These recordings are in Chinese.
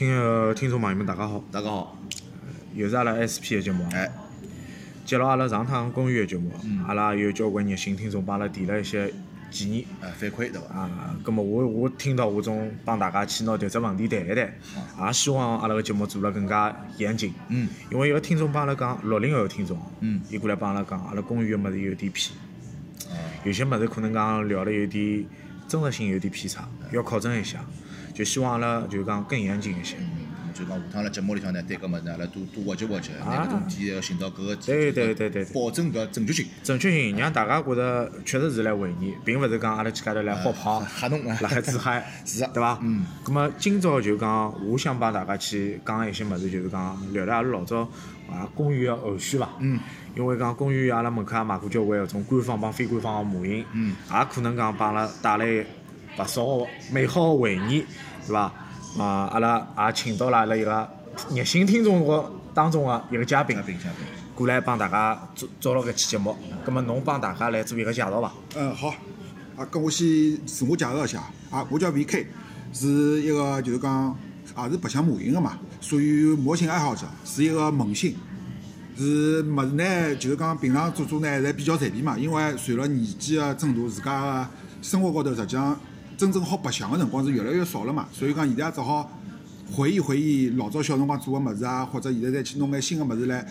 亲爱的听众朋友们，大家好，大家好，又是阿拉 SP 的节目啊。哎，接牢阿拉上趟公寓的节目，阿拉有交关热心听众帮阿拉提了一些建议。哎，反馈对伐？啊。葛么我我听到我总帮大家去拿迭只问题谈一谈，也希望阿拉个节目做了更加严谨。嗯，因为有个听众帮阿拉讲，六零后的听众，嗯，伊过来帮阿拉讲，阿拉公寓个物事有点偏，啊，有些物事可能讲聊了有点真实性有点偏差，要考证一下。就希望阿拉就讲更严谨一些。嗯，就讲下趟辣节目里向呢，对搿物事，阿拉多多挖掘挖掘，拿搿种点要寻到搿个对对对对对保证搿正确性。正确性让大家觉得确实是来回忆，并勿是讲阿拉几家头来喝泡、吓侬啊辣海自嗨，是啊对伐？嗯。咁么今朝就讲，我想帮大家去讲一些物事，就是讲聊聊阿拉老早啊公寓个后续伐。嗯。因为讲公寓阿拉门口也买过交关搿种官方帮非官方个模型，嗯，也可能讲帮阿拉带来勿少个美好个回忆，对伐？啊，阿拉也请到了阿拉一个热心听众个当中个一个嘉宾嘉，宾嘉宾，过来帮大家做做了搿期节目，葛么侬帮大家来做一个介绍伐？嗯，好，啊，搿我先自我介绍一下，啊，我叫 VK，是一个就是讲也是白相模型个嘛，属于模型爱好者，是一个萌新。是么子呢，就是讲平常做做呢，侪比较随便嘛。因为随了年纪个增大，自家个生活高头实际上真正好白相个辰光是越来越少了嘛。所以讲现在只好回忆回忆老早小辰光做个物事啊，或者现在再去弄眼新个物事来，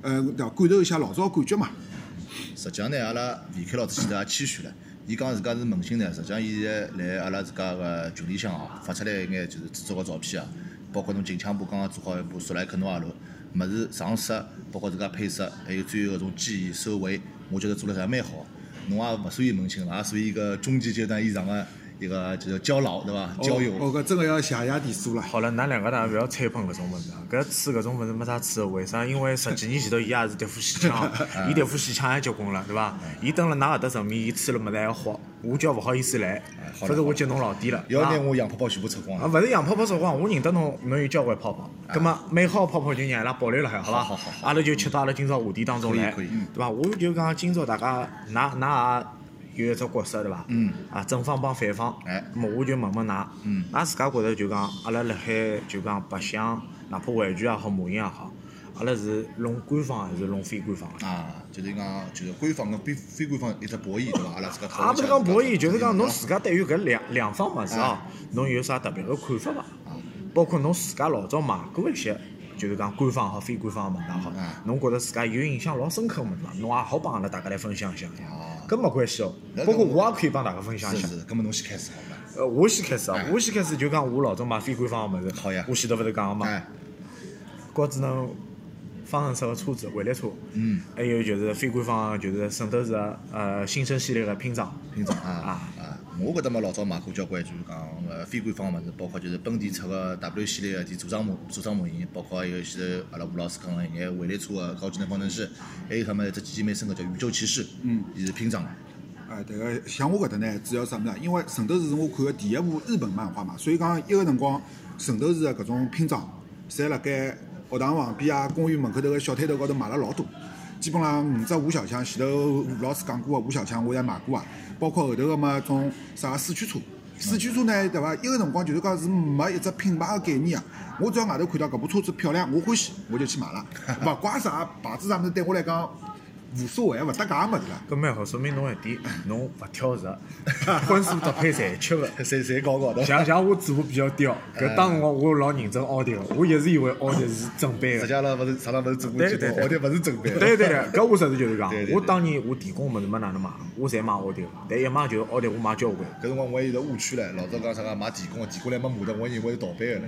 呃，对？感受一下老早个感觉嘛。实际上呢，阿拉 VK 老子前头也谦虚了。伊讲自家是萌新呢，实际上伊在来阿拉自家个群里向哦，发出来一眼就是制作个照片啊，包括侬近腔部刚刚做好一部索莱克诺瓦罗，物事上色，包括自家配色，还有最后搿种记忆收尾，我觉得做了侪蛮好。侬也勿属于萌新了，也属于一个中级阶段以上个一个就是交老对伐？交友。哦，搿真个要谢谢地数了。好了，㑚两个呢勿要吹捧搿种物事啊！搿吹搿种物事没啥吹的，为啥？因为十几年前头伊也是迭副戏腔，伊迭副戏腔也结棍了，对伐？伊蹲辣㑚搿搭层面，伊吹了物事还要好，我叫勿好意思来，否则我接侬老底了。要拿啊我洋泡泡全部抽光啊，勿是洋泡泡说光，我认得侬，侬有交关泡泡。葛么美好的泡泡就让伊拉保留辣海，好伐？好好好阿拉就切到阿拉今朝话题当中来，对伐？我就讲今朝大家，㑚㑚也有一只角色，对伐？嗯。啊，正方帮反方。哎咁么我就问问㑚，嗯㑚自家觉着就讲，阿拉辣海就讲白相，哪怕玩具也好，模型也好，阿拉是弄官方还是弄非官方的？啊，就是讲，就是官方跟非非官方一只博弈对伐？阿拉自家讨也勿是讲博弈，就是讲侬啊自家对于搿两两方物事哦，侬有啥特别个看法伐？包括侬自家老早买过一些，就是讲官方好、非官方个物事也好嗯，侬觉着自家有印象老深刻个物事伐？侬也好帮阿拉大家来分享一下。啊搿没关系哦，那包括我也可以帮大家分享一下。是是，搿么侬先开始好伐？呃，我先开始啊哎，我先开始就讲我老早买非官方个物事。好呀我前头勿是讲个嘛，哎，高智能方程式个车子，回力车。嗯，还有就是非官方个，就是圣斗士个呃新生系列个拼装。拼装啊！我搿搭嘛老早买过交关，就是讲呃非官方个物事，包括就是本田出个 W 系列个点组装模组装模型，包括还有前头阿拉吴老师讲个一眼未来车个高智能方程式，还有他们一只记忆蛮深个叫宇宙骑士，嗯，伊是拼装的。哎，迭个像我搿搭呢，主要是啥物事？因为圣斗士是我看个第一部日本漫画嘛，所以讲一个辰光圣斗士个搿种拼装，侪辣盖学堂旁边啊、公园门口头个小摊头高头买了老多。基本上五只五小强，前头吴老师讲过个五小强，我也买过啊。包括后头个嘛种啥四驱车，四驱车呢，对伐？一个辰光就是讲是没一只品牌个概念啊。我只要外头看到搿部车子漂亮，我欢喜，我就去买了，勿怪啥牌子啥物事，对我来讲无所谓，勿搭界个物事了。搿蛮好，说明侬一点，侬勿挑食，荤素搭配侪吃个。侪侪搞搞的。像像我嘴巴比较刁，搿当辰光我老认真奥迪个，我一直以为奥迪是正版个。实际上勿是上趟勿是做过几道，对对对奥迪勿是正版的。对对对，搿我实事求是讲我当年我电工物事没哪能买，我侪买奥迪个，但一买就是奥迪，我买交关。搿辰光我还有得误区唻，老早讲啥个买电工，电工来没码的，我还认为是盗版个唻。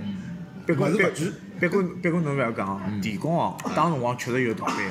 别过别物事勿贵别过别过侬勿要讲哦，电工哦，当辰光确实有盗版个，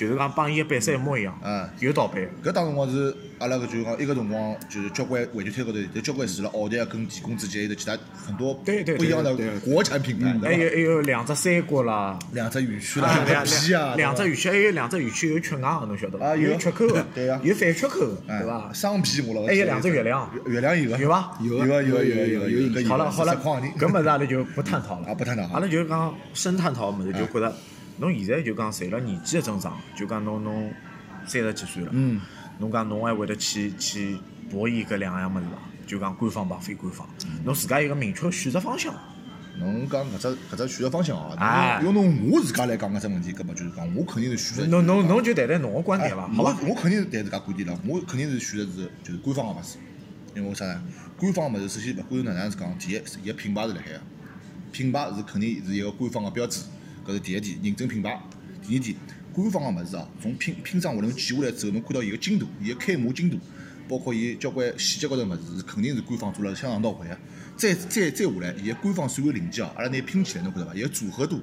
就是讲帮伊个版式一模一样嗯，有盗版。搿当辰光是阿拉搿就是讲一个辰光，就是交关玩具摊高头有交关除了奥迪啊跟电工之间，还有其他很多对对对不一样的国产品牌，还有？还有两只三国啦，两只园区啊啦，两两只皮啊，两 只园区，还有两只园区有缺牙个，侬晓得伐？啊有有缺口个，对呀有反缺口个，对伐哎？双皮我老还有两只月亮，月亮有个有伐？有有个有个有有个有有个好了好了，搿物事阿拉就不探讨了啊不探讨阿拉就讲深探讨个物事，就哎觉着侬现在就讲随了年纪的增长，就讲侬侬三十几岁了，嗯，侬讲侬还会得去去博弈搿两样物事伐？就讲官方帮非官方，侬自家有个明确个选择方向。侬讲搿只搿只选择方向哦，哎用侬我自家来讲搿只问题，搿么就是讲，我肯定是选择。侬侬侬就谈谈侬个观点伐？好伐？我我肯定是谈自家观点了，我肯定是选择是就是官方个物事，因为为啥呢？官方个物事，首先勿管哪能样子讲，第一是伊个品牌是辣海个，品牌是肯定是一个官方个标志，搿是第一点，认证品牌。第二点，官方个物事啊，从拼拼装下来侬记下来之后，侬看到伊个精度，伊个开模精度，包括伊交关细节高头物事，是肯定是官方做了相当到位个。再再再下来，伊个官方所有零件啊，阿拉拿拼起来，侬看到伐？伊个组合度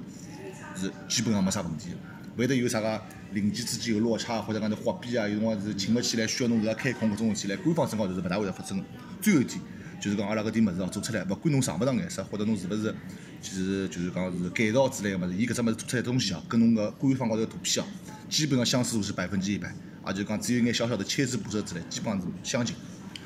是基本上没啥问题的，勿会得有啥个零件之间有落差，或者讲是滑边啊，有辰光是请勿起来，需要侬自家开孔搿种事体，来官方身高头是勿大会得发生的。最后一点就是讲阿拉搿点物事哦做出来，勿管侬上勿上颜色，或者侬是勿是其实就是讲是改造之类个物事，伊搿只物事做出来的东西啊，跟侬个官方高头个图片啊，基本上相似度是百分之一百，也就是讲只有一眼小小的切字补色之类，基本上是相近。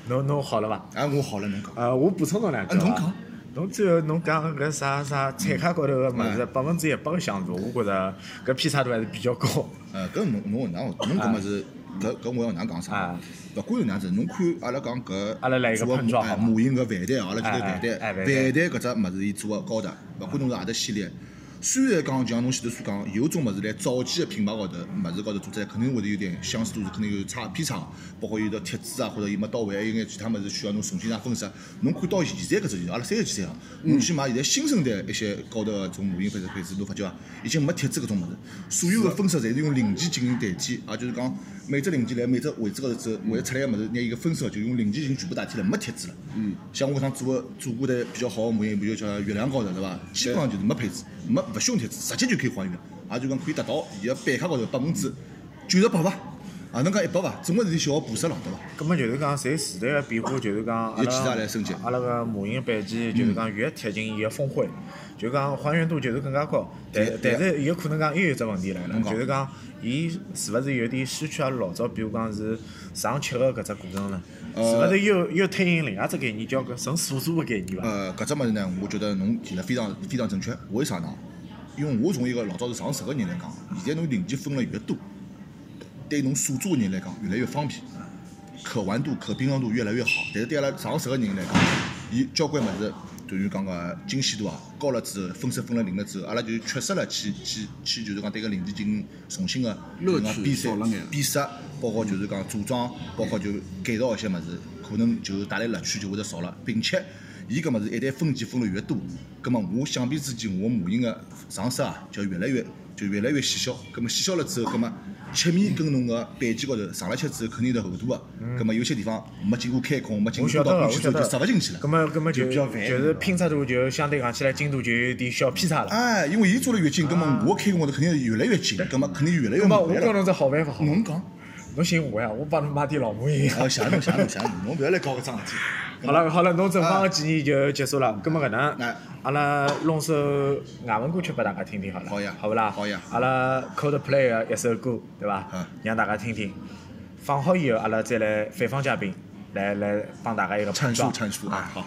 侬侬好了伐？哎，我好了，侬讲。呃，我补充侬两句侬讲？侬最后侬讲搿啥啥菜卡高头个物事，百分之一百个相似，我觉着搿偏差度还是比较高。呃，搿侬侬哪能侬搿物事，搿搿我要哪能讲啥啊？勿管是哪样子，侬看阿拉讲搿阿拉来做碰撞好吗哎模型搿万代，阿拉就头万代，哎哎哎万万代代搿只物事伊做个高达，勿管侬是何只系列。虽然讲就像侬前头所讲，有种物事来早期个品牌高头，物事高头做出来肯定会得有点相似度是肯定有差偏差，包括有的贴纸啊，或者伊没到位，还有眼其他物事需要侬重新啥分析。侬看到现在搿只阿拉三十几岁啊，侬去买现在新生代一些高头个种模型配置配置，侬发觉伐？已经没贴纸搿种物事，所有个分色侪是用零件进行代替，也就是讲每只零件来每只位置高头之后，会出来个物事，拿伊个分色就用零件进行全部代替了，没贴纸了。嗯，像我搿趟做个做过的比较好个模型，比如叫月亮高头对伐？基本上就是没配置，没勿凶帖子，直接就可以还原，也就讲可以达到伊个板卡高头百分之九十八伐？啊，能讲一百伐？总归是点小个补色了，对伐？葛末就是讲，随时代个变化，就是讲阿拉来升级阿拉个模型板机，就是讲越贴近伊个峰会，就讲还原度就是更加高。但但是有可能讲又有只问题来了就是讲伊是勿是有点失去阿拉老早，比如讲是上漆个搿只过程呢？是勿是又又推行另外一只概念，叫搿纯数组个概念伐？呃，搿只物事呢，我觉得侬提了非常非常正确。为啥呢？因为我从一个老早是上十个人来讲，现在侬零件分了越多，对侬所做个人来讲越来越方便，可玩度、可平衡度越来越好。但是对阿拉上十个人来讲，伊交关物事，对于讲个精细度啊高了之后，分色分了零了之后，阿拉就缺失了去去去，就是讲对个零件进行重新个乐趣就是讲比赛少了眼、比色，包括就是讲组装，包括就改造一些物事，可能就带来乐趣就会得少了，并且。伊搿物事一旦分级分了越多，葛末我想必之间我模型个上色啊，就越来越就越来越细小。葛末细小了之后，葛末切面跟侬个板机高头上了漆之后，肯定是厚度个。葛末有些地方没经过开孔，没经过我晓得个，刀刀去之后就。塞勿进去了葛。末葛末就比较烦就是拼插度就相对讲起来精度就有点小偏差了。哎，因为伊做了越近，葛末我开孔高头肯定是越来越近，葛末肯定越来越葛末慢了。我教侬只好办法？侬讲，侬寻我呀，我帮 侬买点老模型。啊，谢侬谢侬谢侬，侬勿要来搞搿桩事体。好了好了，侬正方个建议就结束了。葛末搿能哎，阿拉弄首外文歌曲拨大家听听好了。好呀好勿啦？好呀阿拉 Coldplay 个一首歌，对伐嗯？让大家听听。放好以后，阿拉再来反方嘉宾来来帮大家一个阐述阐述啊，好。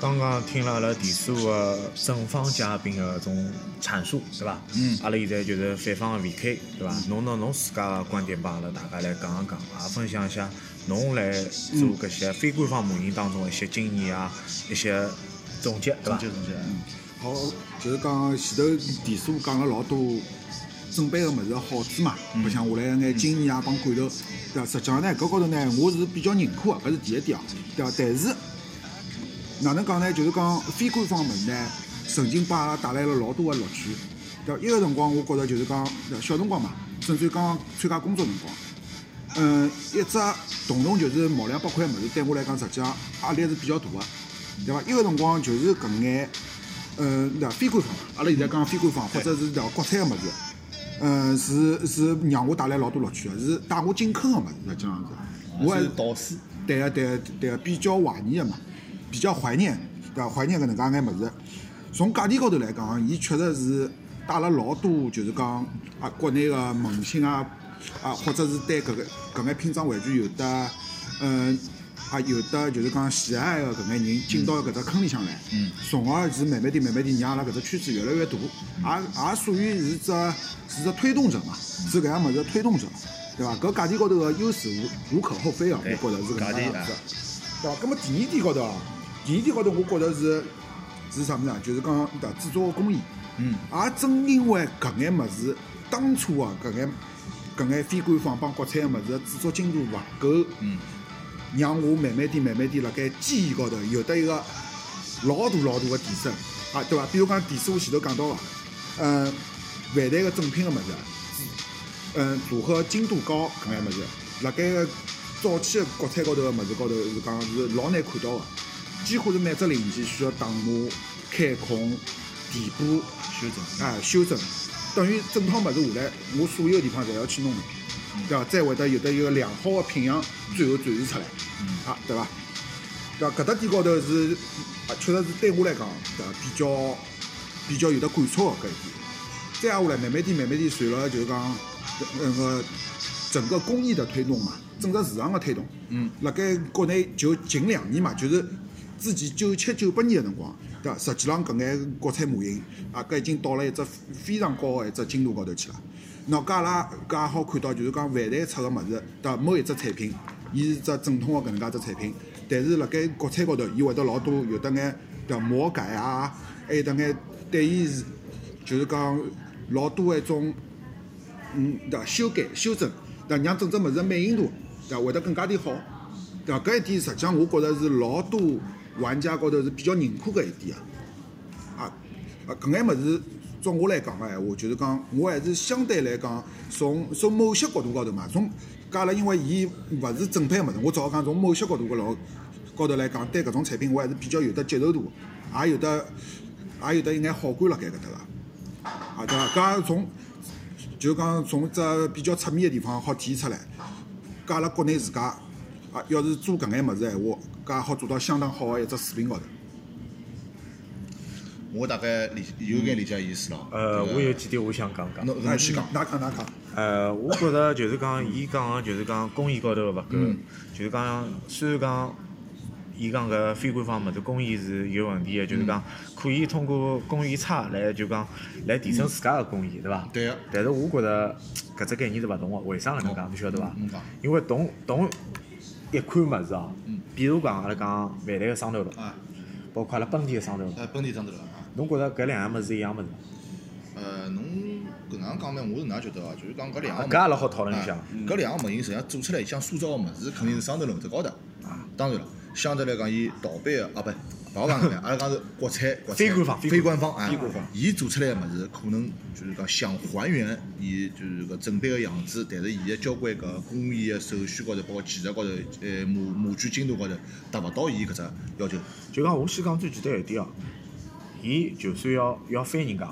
刚刚听了阿拉第数个正方嘉宾个种阐述，对伐？嗯。阿拉现在就是反方个 VK，对伐？侬拿侬自家个观点帮阿拉大家来讲一讲，也分享一下侬来做搿些非官方模型当中的一些经验啊，一些总结，对伐？总结总结。好，就是讲前头田叔讲了老多准备个物事个好处嘛，白相下来眼经验啊帮感受，对伐？实际上呢，搿高头呢，我是比较认可个，搿是第一点啊，对伐？但是哪能讲呢？就是讲非官方物事呢，曾经帮阿拉带来了老多个乐趣，对伐？一个辰光我觉着就是讲小辰光嘛，甚至于讲参加工作辰光，嗯，一只动动就是毛两百块个物事，对我来讲实际上压力是比较大个，对伐？一个辰光就是搿眼。嗯，那非官方嘛，阿拉现在讲非官方，或者是聊国产个物事，嗯，是是让我带来老多乐趣个，是带我进坑个物事，实际上是。我还是导师。对个对个对个，比较怀念个嘛，比较怀念，对伐？怀念搿能介眼物事。从价钿高头来讲，伊确实是带了老多，就是讲啊，国内个萌新啊，啊，或者是对搿个搿眼拼装玩具有的，嗯。啊有的就是讲喜爱个搿眼人进到搿只坑里向来，嗯从而是慢慢地、慢慢地让阿拉搿只圈子越来越大，也也属于是只是只推动者嘛，是搿样物事推动者，对伐？搿价钿高头个优势无无可厚非啊，我觉着是搿能样子，对伐？搿么第二点高头啊，第二点高头我觉着是是啥物事啊？就是讲对制作个工艺，嗯，也正因为搿眼物事当初啊搿眼搿眼非官方帮国产个物事制作精度勿够，嗯。让我慢慢点、慢慢点辣盖技艺高头有得一个老大老大个提升啊，对伐？比如讲，第四我前头讲到个，嗯，万代个正品个物事，嗯，组合精度高搿眼物事，辣盖个早期个国产高头个物事高头是讲是老难看到个，几乎是每只零件需要打磨、开孔、填补、修正，啊，修正，等于整套物事下来，我所有地方侪要去弄。对伐？再会得有得一个良好的品相，最后展示出来，啊，对伐？对伐？搿搭点高头是，啊，确实是对我来讲，对伐？比较比较有得感触个搿一点。再下来，慢慢点、慢慢点，随了就是讲那个整个工艺的推动嘛，整个市场的推动。嗯。辣盖国内就近两年嘛，就是自己九七九八年个辰光，对伐？实际上搿眼国产模型啊，搿已经到了一只非常高个一只精度高头去了。喏，搿阿拉搿也好看到，就是讲万代出个物事，对某一只产品，伊是只正统个搿能介只产品，但是辣盖国产高头，伊会得老多有得眼对魔改啊，还有得眼对伊是就是讲老多一种嗯对修改修正，对让整只物事美型度对会得更加的好，对伐？搿一点实际上我觉着是老多玩家高头是比较认可搿一点啊，啊搿眼物事。照我来讲个闲话，就是讲，我还是相对来讲，从从某些角度高头嘛，从，加了因为伊勿是正版物事，我只好讲从某些角度高头高头来讲，对搿种产品我还是比较有得接受度，也有得也有得一眼好感辣盖搿搭个，啊对伐？搿从就讲从只比较出名个地方好体现出来，加阿拉国内自家啊，要是做搿眼物事闲话，搿也好做到相当好个一只水平高头。我大概理有眼理解意思咯。呃，我有几点我想讲讲。侬侬去讲，哪讲哪讲？呃，我觉着就是讲，伊讲个就是讲工艺高头勿够，就是讲虽然讲，伊讲搿非官方物事工艺是有问题个，就是讲可以通过工艺差来就讲来提升自家个工艺，对伐？对个。但是我觉着搿只概念是勿同个，为啥搿能讲？侬晓得伐？因为同同一款物事哦，比如讲阿拉讲万代个双头龙，包括阿拉本田个双头龙。呃，本田双头龙。侬觉着搿两样物事一样物事？呃，侬搿能样讲呢，我是哪能觉得啊？就是讲搿两个，搿阿拉好讨论一下。搿两个模型实际上做出来想塑造个物事，肯定是双头龙只高头。啊，当然了，相对来讲，伊盗版个啊不，勿好讲阿拉讲是国产国，非官方，非官方啊，伊做出来个物事，可能就是讲想还原伊就是搿正版个样子，但是伊个交关搿工艺个手续高头，包括技术高头，呃模模具精度高头，达勿到伊搿只要求。就讲我先讲最简单一点哦。伊就算要要翻人家，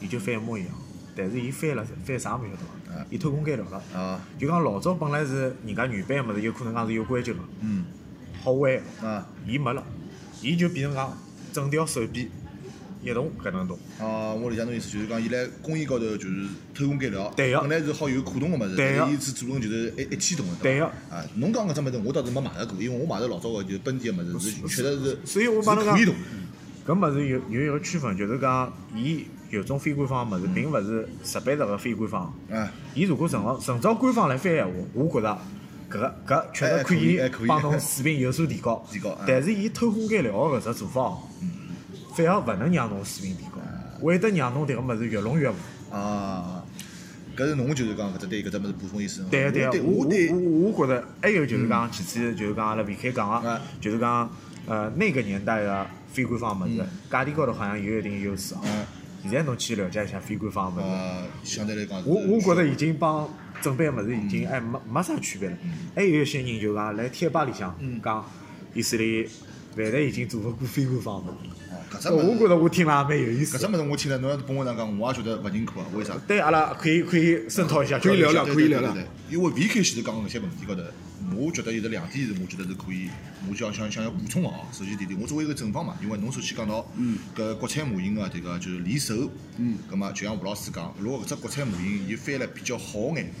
伊就翻一模一样，但是伊翻了翻啥没晓得伐？伊偷工减料了。就讲老早本来是人家原版个物事，有可能讲是有关节个，嗯好玩。伊没了，伊就变成讲整条手臂，一动搿能动。啊，我理解侬意思就是讲，伊辣工艺高头就是偷工减料，对个本来是好有可动个物事，但是伊是做成就是一一起动个，对个伐？啊，侬讲搿只物事我倒是没买着过，因为我买着老早个就是本地个物事是确实是，所以我帮侬讲。搿物事有有一个区分，就是讲伊有种非官方个物事，并勿是十倍十个非官方。啊，伊如果顺照顺照官方来翻闲话，我觉着搿个搿确实可以帮侬水平有所提高。提高嗯但是伊偷工减料个搿只做法哦，反而勿能让侬水平提高，会得让侬迭个物事越弄越糊。啊，搿是侬就是讲搿只对搿只物事补充意思。对个对个，我我对我我我觉着还有就是讲，其次就是讲阿拉 VK 讲啊个，就是讲呃那个年代个非官方物事，价钿高头好像有一定优势啊嗯。现在侬去了解一下非官方物事，啊，相对来讲，我我觉着已经帮准备物事已经哎没没啥区别了。还有一些人就讲来贴吧里向讲以色列万代已经做勿过非官方物事。啊搿只我觉着我听了也蛮有意思搿。只物事我听了，侬要是帮我哪讲，我也觉得勿认可啊。为啥？对，阿拉可以可以深讨一下，可以聊聊可以聊聊因为 VK 前头讲个搿些问题高头，我觉得有得两点是我觉得是可以，我就想想想要补充个哦。首先第一点，我作为一个正方嘛，因为侬首先讲到搿国产模型个迭个就是离手，嗯，葛末就像吴老师讲，如果搿只国产模型伊翻了比较好眼。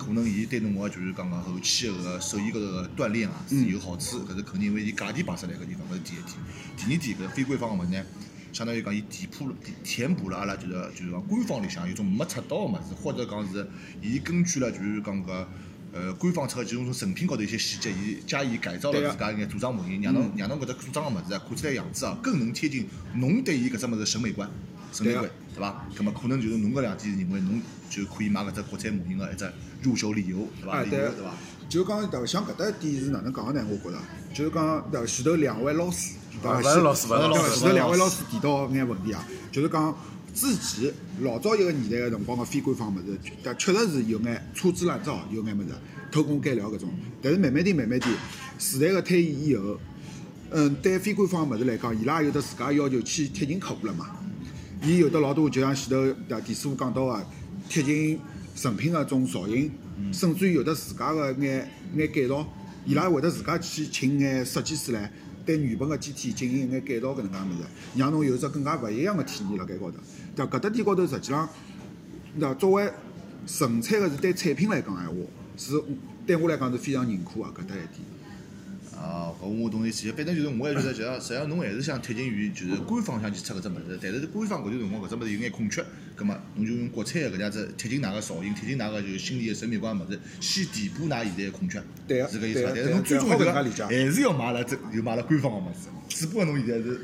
可能伊对侬个就是讲个后期个个手艺高头个锻炼啊是有好处，搿是肯定，因为伊价钿摆出来搿地方，搿是第一点。第二点，搿非官方个物事呢，相当于讲伊填补了填填补了阿拉就是就是讲官方里向有种没出到个物事，或者讲是伊根据了就是讲搿呃官方出个几种成品高头一些细节，伊加以改造了自家一眼组装模型，让侬让侬搿只组装个物事啊看起来样子啊更能贴近侬对伊搿只物事审美观。审美观对伐？咁么可能就是侬搿两点认为侬就可以买搿只国产模型个一只入手理由，对伐？理由对伐？就讲？像搿搭一点是哪能讲个呢？我觉着，就是讲对伐？前头两位老师，对伐？勿是老师勿是对伐？老师前头两位老师提到眼问题啊，就是讲之前老早一个年代个辰光个非官方物事，但确实是有眼粗制滥造，有眼物事偷工减料搿种。但是慢慢点、慢慢点，时代个推移以后，嗯，对非官方物事来讲，伊拉也有得自家要求去贴近客户了嘛。伊有得老多，就像前头对伐？第师傅讲到个贴近成品个种造型，甚至于有得自家个眼眼改造，伊拉会得自家去请眼设计师来对原本个机体进行一眼改造，搿能介物事，让侬有只更加勿一样个体验辣盖高头。对伐？搿搭点高头实际上，对伐？作为纯粹个是对产品来讲闲话，是对我来讲是非常认可个搿搭一点。啊，搿我同意思，反正就是我也觉得，实际上实际上侬还是想贴近于就是官方想去出搿只物事，但是官方搿段辰光搿只物事有眼空缺，葛末侬就用国产个搿样子贴近㑚个造型，贴近㑚个就是心里个审美观个物事，先填补㑚现在个空缺，对个是搿意思伐？但是侬最终还是要买了这又买了官方个物事，只不过侬现在是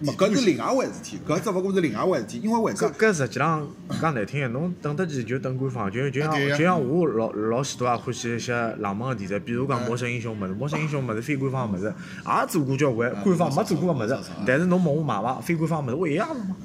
没，搿是另外一回事体，搿只勿过是另外一回事体，因为为啥搿？搿实际上讲难听点，侬等得起就等官方，就就像就像我老老许多也欢喜一些冷门个题材，比如讲《魔神英雄》物事，《魔神英雄》物事非官方个物事也做过交关，官方没做过个物事，但是侬问我买伐？非官方物事我一样的嘛，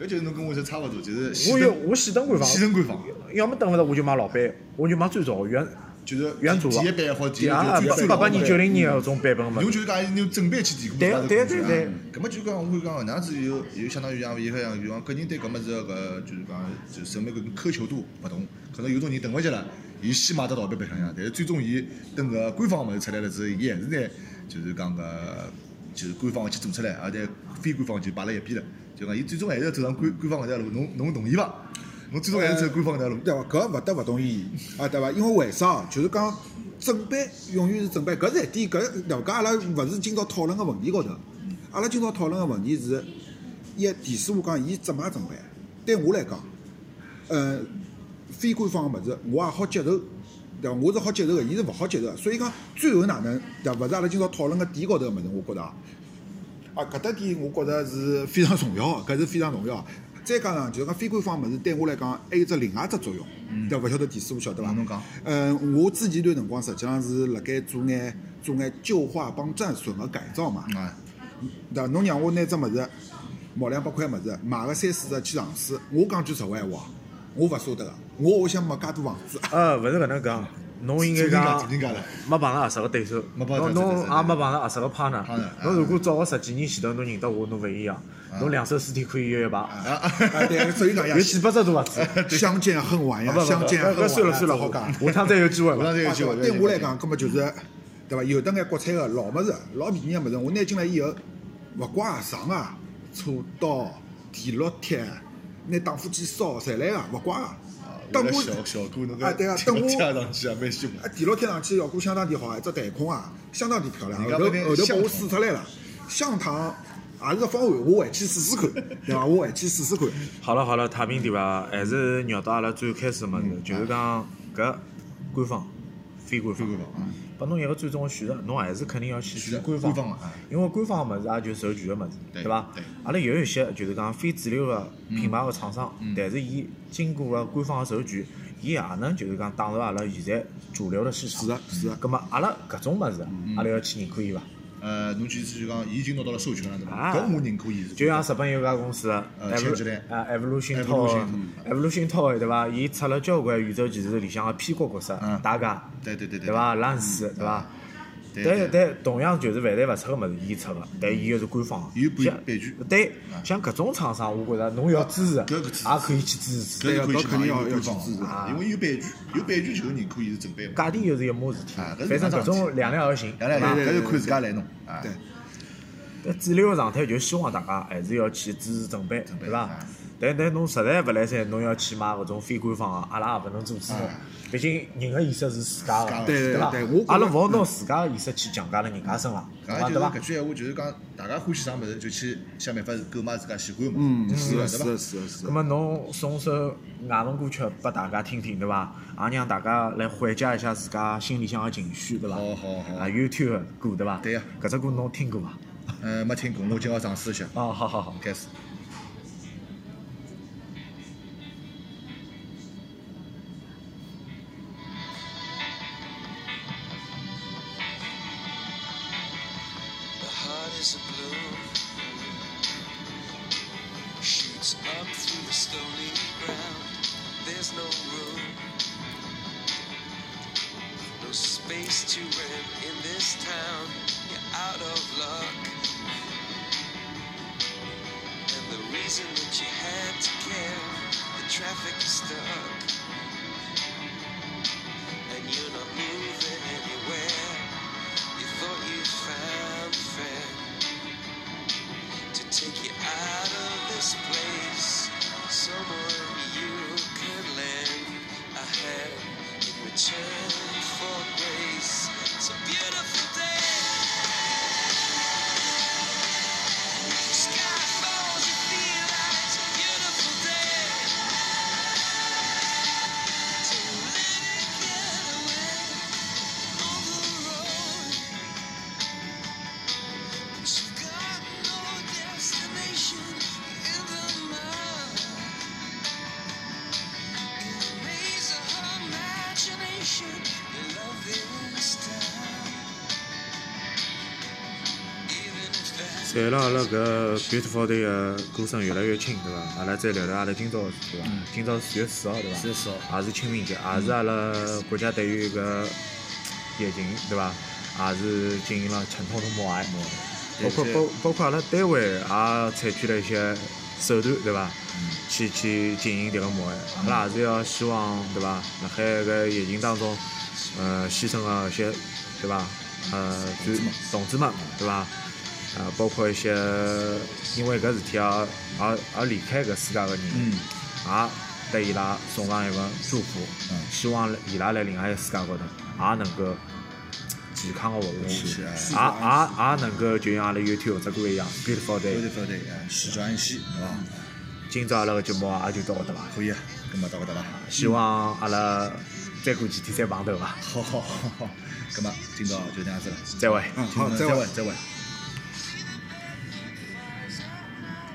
搿就是侬跟我这差勿多，就是我有我先等官方，先等官方，要么等勿着我就买老版，我就买最早原就是原组第一版或者第一啊就最八八年九零。零年个种版本个物事，侬就是讲侬正版去提供对对对啊咁么就讲我会讲搿能样子有有相当于像伊搿样，就讲个人对搿物事个搿就是讲就审美观跟苛求度勿同，可能有种人等勿及了，伊先买只盗版白相相，但是最终伊等搿官方个物事出来了之后，伊还是拿就是讲搿就是官方个去做出来，而且非官方就摆辣一边了，就讲伊最终还是要走上官官方搿条路，侬侬同意伐？侬最终还是走官方搿条路。对伐？搿勿得勿同意啊，对伐？因为为啥？就是讲正版永远是正版，搿是一点，搿了解阿拉勿是今朝讨论个问题高头。阿拉今朝讨论个问题是，一田师傅讲伊只买正版，对我来讲，呃，非官方个物事我也好接受，对伐？我是好接受个，伊是勿好接受个。所以讲最后哪能，对伐？勿是阿拉今朝讨论个点高头个物事，我觉着啊。啊，搿搭点我觉着是非常重要个，搿是非常重要个。再加上就是讲非官方物事对我来讲还有只另外一只作用，对伐？勿晓得田师傅晓得伐？侬讲。嗯，我之前段辰光实际上是辣盖做眼做眼旧化帮战损个改造嘛。啊，对伐？侬让我拿只物事毛两百块物事买个三四十去尝试，我讲句实话闲话，我勿舍得个。我屋里向没介多房子，呃，勿是搿能讲，侬应该讲没碰着合适个对手，没碰着侬侬也没碰着合适个 partner partner，。侬如果早个十几年前头侬认得我，侬勿一样，侬两手尸体可以约一排，啊，对，所以讲呀 有，几百只大盒子。相见恨晚呀相见恨晚。算了算了，好讲。下趟再有机会了。下趟再有机会。对我来讲，根本就是，对伐？有的眼国产个老物事，老便宜个物事，我拿进来以后，勿怪啊、上啊，车、刀、电烙铁，拿打火机烧，侪来个，勿怪个。等我为了效效果，侬啊对啊等我加上去也蛮凶啊，电烙贴上去效果相当的好，一只弹孔啊，相当的漂亮。后头后头把我香试出来了，香糖也是个方案，我回去试试看，对伐？我回去试试看。好了好了，太平对伐？还是绕到阿拉最开始个物事，就是讲搿官方、非官方。非官方啊拨侬一个最终个选择，侬还是肯定要去选择官方因为官方个物事也就授权个物事，对对伐？阿拉有一些就是讲非主流个品牌个厂商，但是伊经过了官方个授权，伊也能就是讲打入阿拉现在主流的市场。是的是的葛末阿拉搿种物事，阿拉要去认可伊伐？呃，侬其实就讲，伊已经拿到了授权了，对伐？啊搿我认可伊是。就像日本有家公司呃千吉兰啊，Evolution Evolution Toy，Evolution Toy 对伐？伊出了交关宇宙骑士里向个 P 角角色嗯，大家对对对对对伐？lanc 对伐？对但但同样就是万代勿出个物事，伊出个，但伊又是官方伊有个。像版版权对，像搿种厂商，我觉着侬要支持，搿个也可以去支持。搿是可以去搿肯定要，要去支持啊，因为有版权，有版权就认可伊是正版嘛。价钿又是一码事体反正搿种量力而行，对伐来，搿就看自家来弄啊。对，但主流个状态就希望大家还是要去支持正版，对伐啊？但但侬实在勿来三，侬要去买搿种非官方个，阿拉也勿能阻止。毕竟人个意识是自家的伐对对对我阿拉勿好拿自家个意识去强加辣人家身上，对伐？搿就是对伐？搿句闲话，就是讲大家欢喜啥物事，就去想办法购买自家喜欢个物嗯，事，是的，对伐是的，？是的，是的。咁么侬送首外文歌曲拨大家听听，对伐？也让大家来缓解一下自家心里向个情绪，对伐？好好好啊，YouTube 个歌对伐？对呀搿只歌侬听过伐？呃，没听过，我今朝尝试一下。哦，好好好。开始。The heart is a balloon, shoots up through the stony ground. There's no room, no space to rent in this town. Out of luck, and the reason that you had to care, the traffic is stuck, 随了阿拉搿 Beautiful Day 个歌声越来越轻，对伐？阿拉再聊聊阿拉今朝的事，对伐？今朝四月四号，对伐？四月四号也是清明节，也是阿拉国家对于搿疫情，对伐？也是进行了沉痛的默哀。包括包包括阿拉单位也采取了一些手段，对伐？去去进行迭个默哀，阿拉也是要希望，对伐？辣海搿疫情当中，呃，牺牲了一些，对伐？呃，就同志们，对伐？呃，包括一些因为搿事体而而而离开搿世界个人，嗯也对伊拉送上一份祝福，嗯希望伊拉辣另外一个世界高头也能够健康个活下去，也也也能够就像阿拉 YouTube 只歌一样，Beautiful 对 Day 对。对对，啊，喜转喜，对伐？今朝阿拉个节目也就到搿搭伐，可以啊，咁么到搿搭伐？希望阿拉再过几天再碰头伐，好好好好，搿么今朝就这样子了。再会。嗯，好，再会。再会。